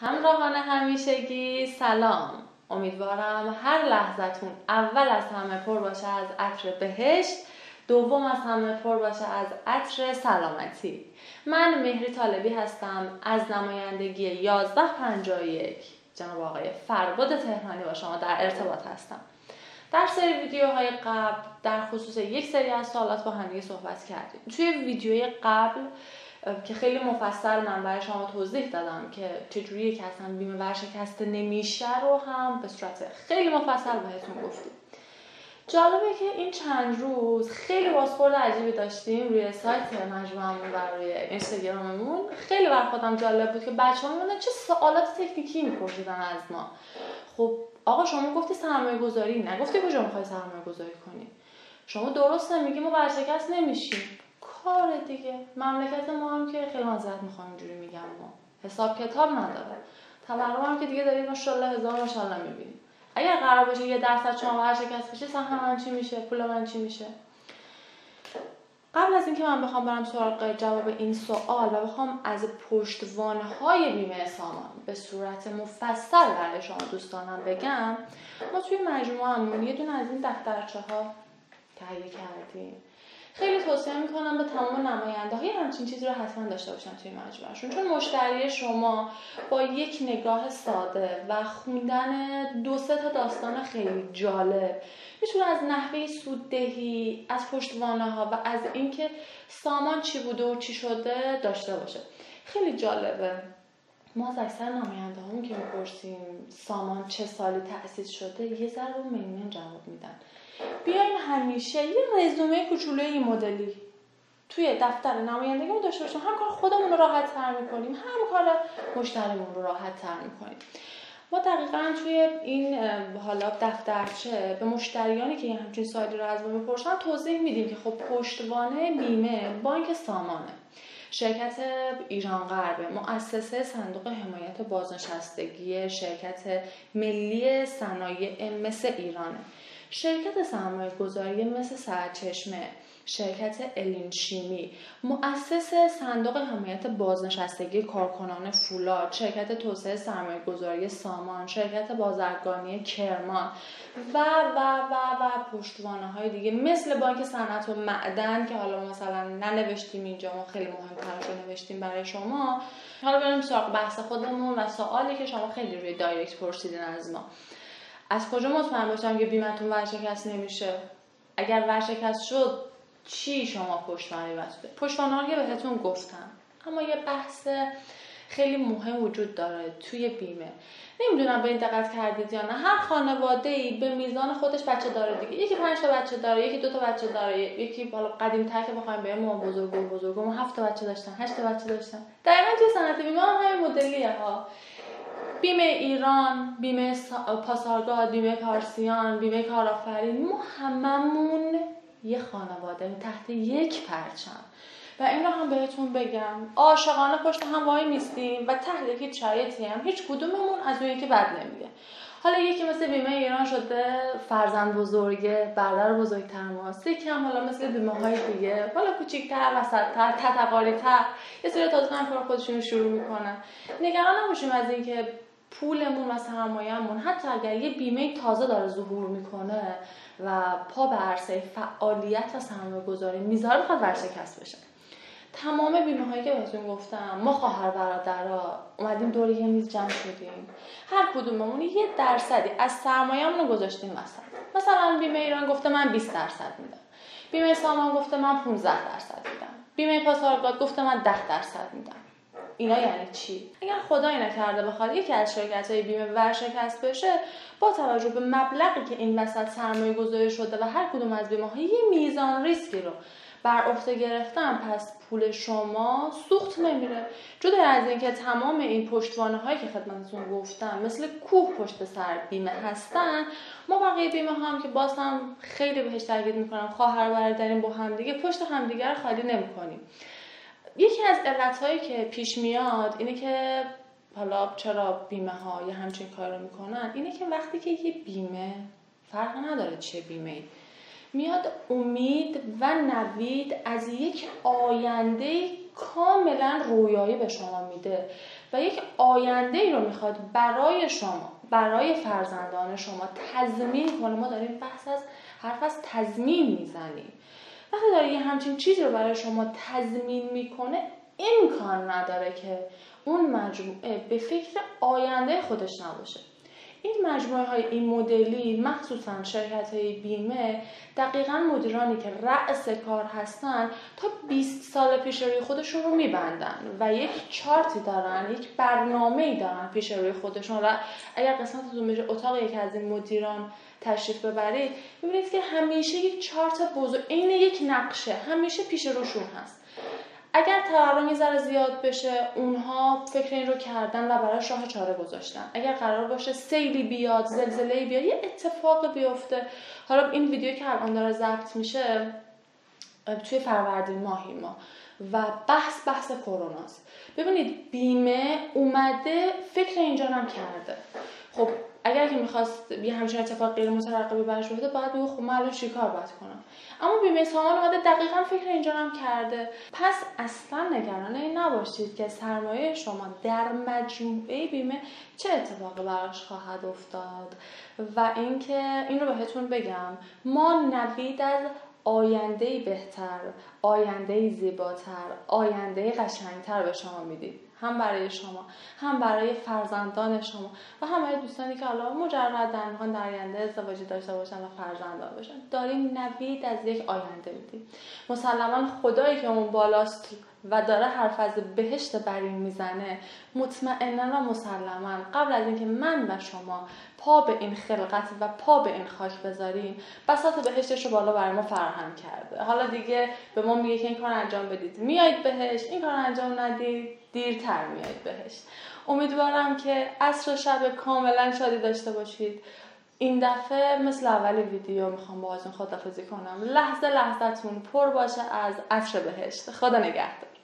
همراهان همیشگی سلام. امیدوارم هر لحظتون اول از همه پر باشه از عطر بهشت دوم از همه پر باشه از عطر سلامتی. من مهری طالبی هستم از نمایندگی 1151 جناب آقای فرباد تهرانی با شما در ارتباط هستم. در سری ویدیوهای قبل در خصوص یک سری از سوالات با هم صحبت کردیم. توی ویدیوی قبل که خیلی مفصل من برای شما توضیح دادم که چجوری که اصلا بیمه ورشکسته نمیشه رو هم به صورت خیلی مفصل بهتون گفتیم. جالبه که این چند روز خیلی بازخورد عجیبی داشتیم روی سایت مجموعمون و روی اینستاگراممون. خیلی بر خودم جالب بود که بچه ها چه سوالات تکنیکی میپرسیدن از ما. خب آقا شما گفتی سرمایه گذاری نگفتی کجا می‌خوای سرمایه گذاری کنی؟ شما درست نمیگی ما ورشکست نمیشیم. کار دیگه. مملکت ما هم که خیلی معذرت می‌خوام اینجوری میگم ما حساب کتاب نداره. تورم هم که دیگه دارید ماشاءالله هزار ماشاءالله می‌بینیم. اگر قرار باشه یه درصد شما ورشکست بشه سهم من چی میشه؟ پول من چی میشه؟ قبل از اینکه من بخوام برم سراغ جواب این سوال و بخوام از پشتوانه های بیمه سامان به صورت مفصل برای شما دوستانم بگم ما توی مجموعه یه دونه از این دفترچه ها تهیه کردیم. خیلی توصیه می‌کنم به تمام نماینده های همچین چیزی رو حتما داشته باشن توی مجموعهشون. چون مشتری شما با یک نگاه ساده و خوندن دو سه تا داستان خیلی جالب می‌تونه از نحوه سوددهی از پشتوانه ها و از اینکه سامان چی بوده و چی شده داشته باشه. خیلی جالبه. ما از اکثر نماینده همون که می‌پرسیم سامان چه سالی تأسیس شده یه ذره رو جواب میدن. بیایم همیشه. یه رزومه کوچولوی این مدلی توی دفتر نمایندگیمون داشته باشیم. هم کار خودمون رو راحت تر می‌کنیم. هم کار مشتریمون رو راحت تر می‌کنیم. ما دقیقا توی این حالا دفترچه به مشتریانی که همچین سایلی رو از ما می‌پرسن توضیح میدیم که خب پشتوانه بیمه بانک سامانه. شرکت ایران غربه مؤسسه صندوق حمایت بازنشستگی شرکت ملی صنایع مثل ایرانه. شرکت سرمایه گذاری مثل سرچشمه شرکت الین شیمی مؤسس صندوق حمایت بازنشستگی کارکنان فولاد شرکت توسعه سرمایه گذاری سامان شرکت بازرگانی کرمان و و و و پشتوانه های دیگه مثل بانک صنعت و معدن که حالا مثلا ننوشتیم اینجا ما خیلی مهمترش رو نوشتیم برای شما. حالا بریم سراغ بحث خودمون و سوالی که شما خیلی روی دایرکت پرسیدین از ما. از کجا مطمئن باشم که بیمتون ورشکست نمیشه؟ اگر ورشکست شد چی شما پشتوانه بسته؟ پشتوانه که بهتون گفتم. اما یه بحث خیلی مهم وجود داره توی بیمه. نمی‌دونم به این دقت کردید یا نه. هر خانواده ای به میزان خودش بچه داره دیگه. یکی پنج تا بچه داره یکی دو تا بچه داره یکی بالا قدیم تر که بخوایم به ما بزرگ و بزرگ ما هفت تا بچه داشتن هشت تا بچه داشتن. دقیقا توی صنعت بیمه هم همین مدلیه ها. بیمه ایران بیمه پاسارگاد بیمه پارسیان بیمه کارآفرین ما هممون یه خانواده تحت یک پرچم. و این رو هم بهتون بگم. عاشقانه پشت هم وای نیستیم و تحت شرایطی هم هیچ کدوممون از اون یکی بد نمیگه. حالا یکی مثل بیمه ایران شده فرزند بزرگه برادر بزرگتر ماست. یکی هم حالا مثل بیمه های دیگه. حالا کوچیکتر وسطتر تتقاری تر یه سری تازه هم کار خودشون شروع می‌کنن. نگران نباشیم از اینکه پولمون و سرمایهمون حتی اگر یه بیمه تازه داره ظهور می‌کنه و پا به عرصه فعالیت و سرمایه گذاری می‌ذاره بخواد ورشکست بشه. تمام بیمه هایی که بهتون گفتم ما خواهر برادرها اومدیم دور یه میز جمع شدیم. هر کدوممون یه درصدی از سرمایه‌مون رو گذاشتیم مثلا مثلا بیمه ایران گفته من 20 درصد میدم. بیمه سامان گفته من 15 درصد میدم. بیمه پاسارگاد گفته من 10 درصد میدم. اینا یعنی چی؟ اگر خدایی نکرده بخواد یکی از شرکت های بیمه ورشکست بشه با توجه به مبلغی که این وسط سرمایه گذاری شده و هر کدوم از بیمه های یه میزان ریسکی رو بر عهده گرفتن. پس پول شما سوخت نمیره. جدا از اینکه تمام این پشتوانه هایی که خدمتتون گفتم مثل کوه پشت سر بیمه هستن ما بقیه بیمه هم که باز هم خیلی بهش تاکید می‌کنم خواهر برادرین با همدیگه پشت همدیگه رو خالی نمی‌کنیم. یکی از علتهایی که پیش میاد اینه که حالا چرا بیمه ها یه همچین کار رو می‌کنن اینه که وقتی که یه بیمه فرق نداره چه بیمه ای میاد امید و نوید از یک آینده کاملا رویایی به شما میده و یک آینده ای رو می‌خواد برای شما برای فرزندان شما تضمین کنه. ما داریم بحث از حرف از تضمین می‌زنیم. وقتی داره یه همچین چیزی رو برای شما تضمین می‌کنه امکان نداره که اون مجموعه به فکر آینده خودش نباشه. این مجموعه های این مدلی مخصوصا شرکت های بیمه دقیقا مدیرانی که رأس کار هستن تا 20 سال پیش روی خودشون رو میبندن و یک چارتی دارن یک برنامه ای دارن پیش روی خودشون. و اگر قسمتتون بشه اتاق یکی از این مدیران تشریف ببرید می‌بینید که همیشه یک چارت بزرگ عین یک نقشه همیشه پیش روشون هست. اگر تورم یه ذره زیاد بشه اونها فکر این رو کردن و برای راه چاره گذاشتن. اگر قرار باشه سیلی بیاد زلزله بیاد یه اتفاق بیفته. حالا این ویدیو که الان داره ضبط میشه توی فروردین ماهی ما. و بحث بحث کروناست ببینید بیمه اومده فکر اینجا هم کرده. خب اگر که می‌خواست یه همچین اتفاق غیر مترقبی برش بیفته باید بگو خب من الان چیکار باید کنم. اما بیمه سامان اومده دقیقا فکر اینجا هم کرده. پس اصلا نگران این نباشید که سرمایه شما در مجموعه بیمه چه اتفاقی براش خواهد افتاد. و اینکه این رو بهتون بگم ما نوید از آینده بهتر آینده زیباتر آینده قشنگتر به شما می‌دید هم برای شما هم برای فرزندان شما و هم برای دوستانی که حالا مجردن می‌خوان در آینده ازدواجی داشته باشن و فرزندان باشن. داریم نوید از یک آینده میدیم. مسلما خدایی که اون بالاست و داره حرف از بهشت برین می‌زنه مطمئنا و مسلما قبل از اینکه من و شما پا به این خلقت و پا به این خاک بذاریم بساط بهشتش رو بالا برای ما فراهم کرده. حالا دیگه به ما میگه که این کار انجام بدید. میایید بهشت این کار انجام ندید. دیرتر میایید بهشت امیدوارم که عصر و شب کاملا شادی داشته باشید. این دفعه مثل اول ویدیو می‌خوام باهاتون خدافزی کنم. لحظه لحظتون پر باشه از عصر بهشت. خدا نگهدار.